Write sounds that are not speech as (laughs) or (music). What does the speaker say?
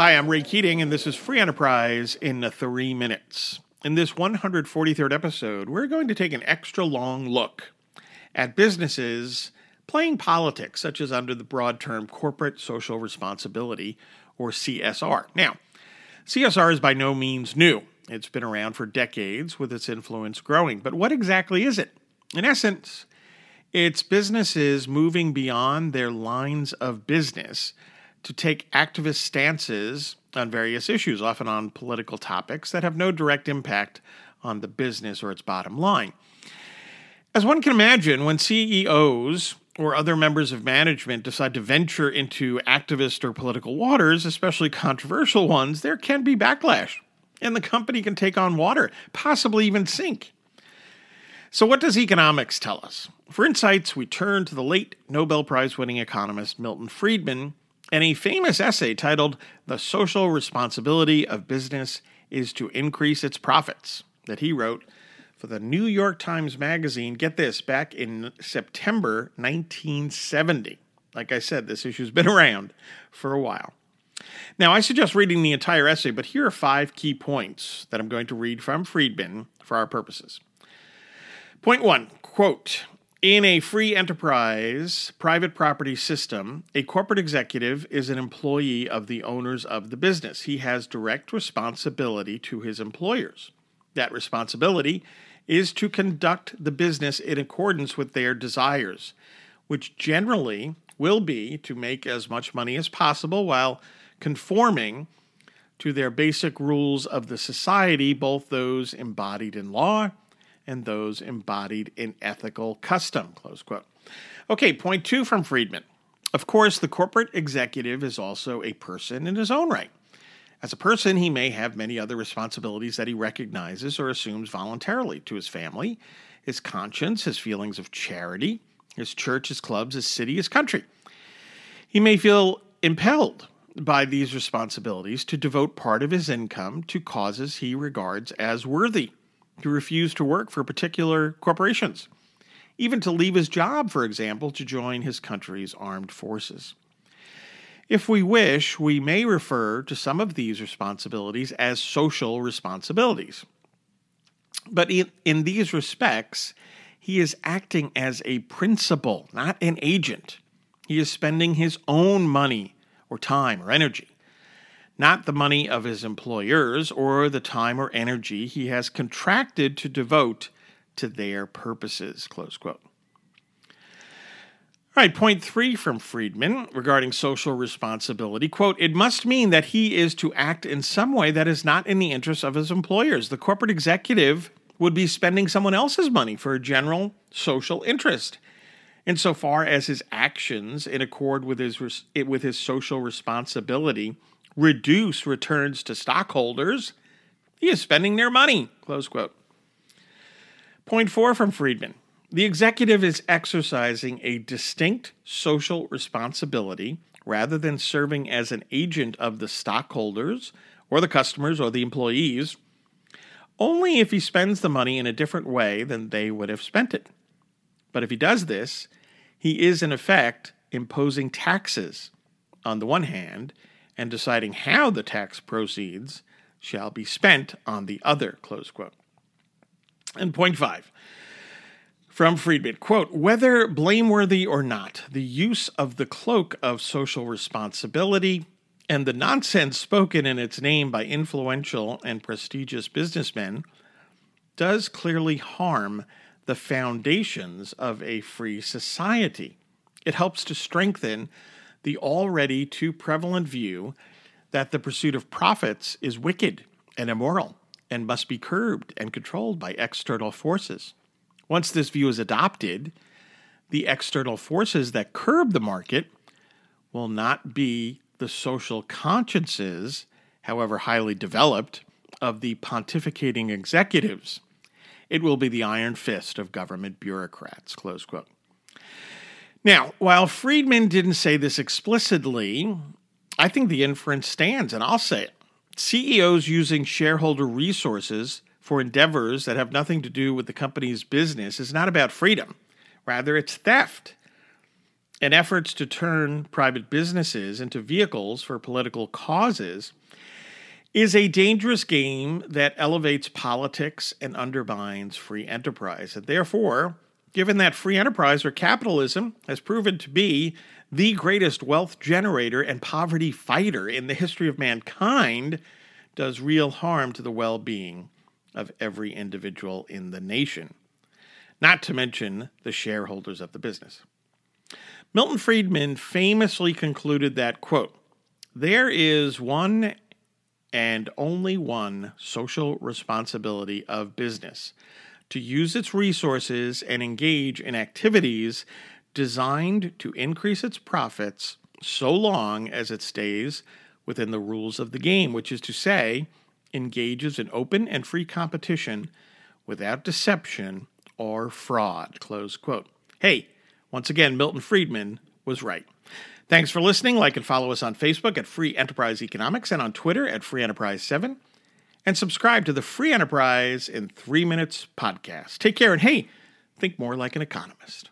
Hi, I'm Ray Keating, and this is Free Enterprise in three minutes. In this 143rd episode, we're going to take an extra long look at businesses playing politics, such as under the broad term corporate social responsibility, or CSR. Now, CSR is by no means new. It's been around for decades with its influence growing. But what exactly is it? In essence, it's businesses moving beyond their lines of business to take activist stances on various issues, often on political topics that have no direct impact on the business or its bottom line. As one can imagine, when CEOs or other members of management decide to venture into activist or political waters, especially controversial ones, there can be backlash, and the company can take on water, possibly even sink. So, what does economics tell us? For insights, we turn to the late Nobel Prize winning economist Milton Friedman and a famous essay titled The Social Responsibility of Business is to Increase Its Profits that he wrote for the New York Times Magazine, get this, back in September 1970. Like I said, this issue's been (laughs) around for a while. Now, I suggest reading the entire essay, but here are five key points that I'm going to read from Friedman for our purposes. Point one quote, in a free enterprise private property system, a corporate executive is an employee of the owners of the business. He has direct responsibility to his employers. That responsibility is to conduct the business in accordance with their desires, which generally will be to make as much money as possible while conforming to their basic rules of the society, both those embodied in law and those embodied in ethical custom. Close quote. Okay, point two from Friedman. Of course, the corporate executive is also a person in his own right. As a person, he may have many other responsibilities that he recognizes or assumes voluntarily to his family, his conscience, his feelings of charity, his church, his clubs, his city, his country. He may feel impelled by these responsibilities to devote part of his income to causes he regards as worthy, to refuse to work for particular corporations, even to leave his job, for example, to join his country's armed forces. If we wish, we may refer to some of these responsibilities as social responsibilities. But in, in these respects, he is acting as a principal, not an agent. He is spending his own money or time or energy, not the money of his employers or the time or energy he has contracted to devote to their purposes. Close quote. All right, point three from Friedman regarding social responsibility. Quote, it must mean that he is to act in some way that is not in the interest of his employers. The corporate executive would be spending someone else's money for a general social interest. Insofar as his actions in accord with his, with his social responsibility reduce returns to stockholders, he is spending their money. Close quote. Point four from Friedman. The executive is exercising a distinct social responsibility rather than serving as an agent of the stockholders or the customers or the employees, only if he spends the money in a different way than they would have spent it. But if he does this, he is in effect imposing taxes on the one hand and deciding how the tax proceeds shall be spent on the other. Close quote. And point five from Friedman, quote, whether blameworthy or not, the use of the cloak of social responsibility and the nonsense spoken in its name by influential and prestigious businessmen does clearly harm the foundations of a free society. It helps to strengthen the already too prevalent view that the pursuit of profits is wicked and immoral and must be curbed and controlled by external forces. Once this view is adopted, the external forces that curb the market will not be the social consciences, however highly developed, of the pontificating executives. It will be the iron fist of government bureaucrats. Close quote. Now, while Friedman didn't say this explicitly, I think the inference stands, and I'll say it. CEOs using shareholder resources for endeavors that have nothing to do with the company's business is not about freedom. Rather, it's theft. and efforts to turn private businesses into vehicles for political causes is a dangerous game that elevates politics and undermines free enterprise. And therefore, given that free enterprise or capitalism has proven to be the greatest wealth generator and poverty fighter in the history of mankind, does real harm to the well being of every individual in the nation, not to mention the shareholders of the business. Milton Friedman famously concluded that, quote, there is one and only one social responsibility of business to use its resources and engage in activities designed to increase its profits so long as it stays within the rules of the game, which is to say, engages in open and free competition without deception or fraud. Close quote. Hey, once again, Milton Friedman was right. Thanks for listening. Like and follow us on Facebook at Free Enterprise Economics and on Twitter at Free Enterprise 7. And subscribe to the Free Enterprise in Three Minutes podcast. Take care and hey, think more like an economist.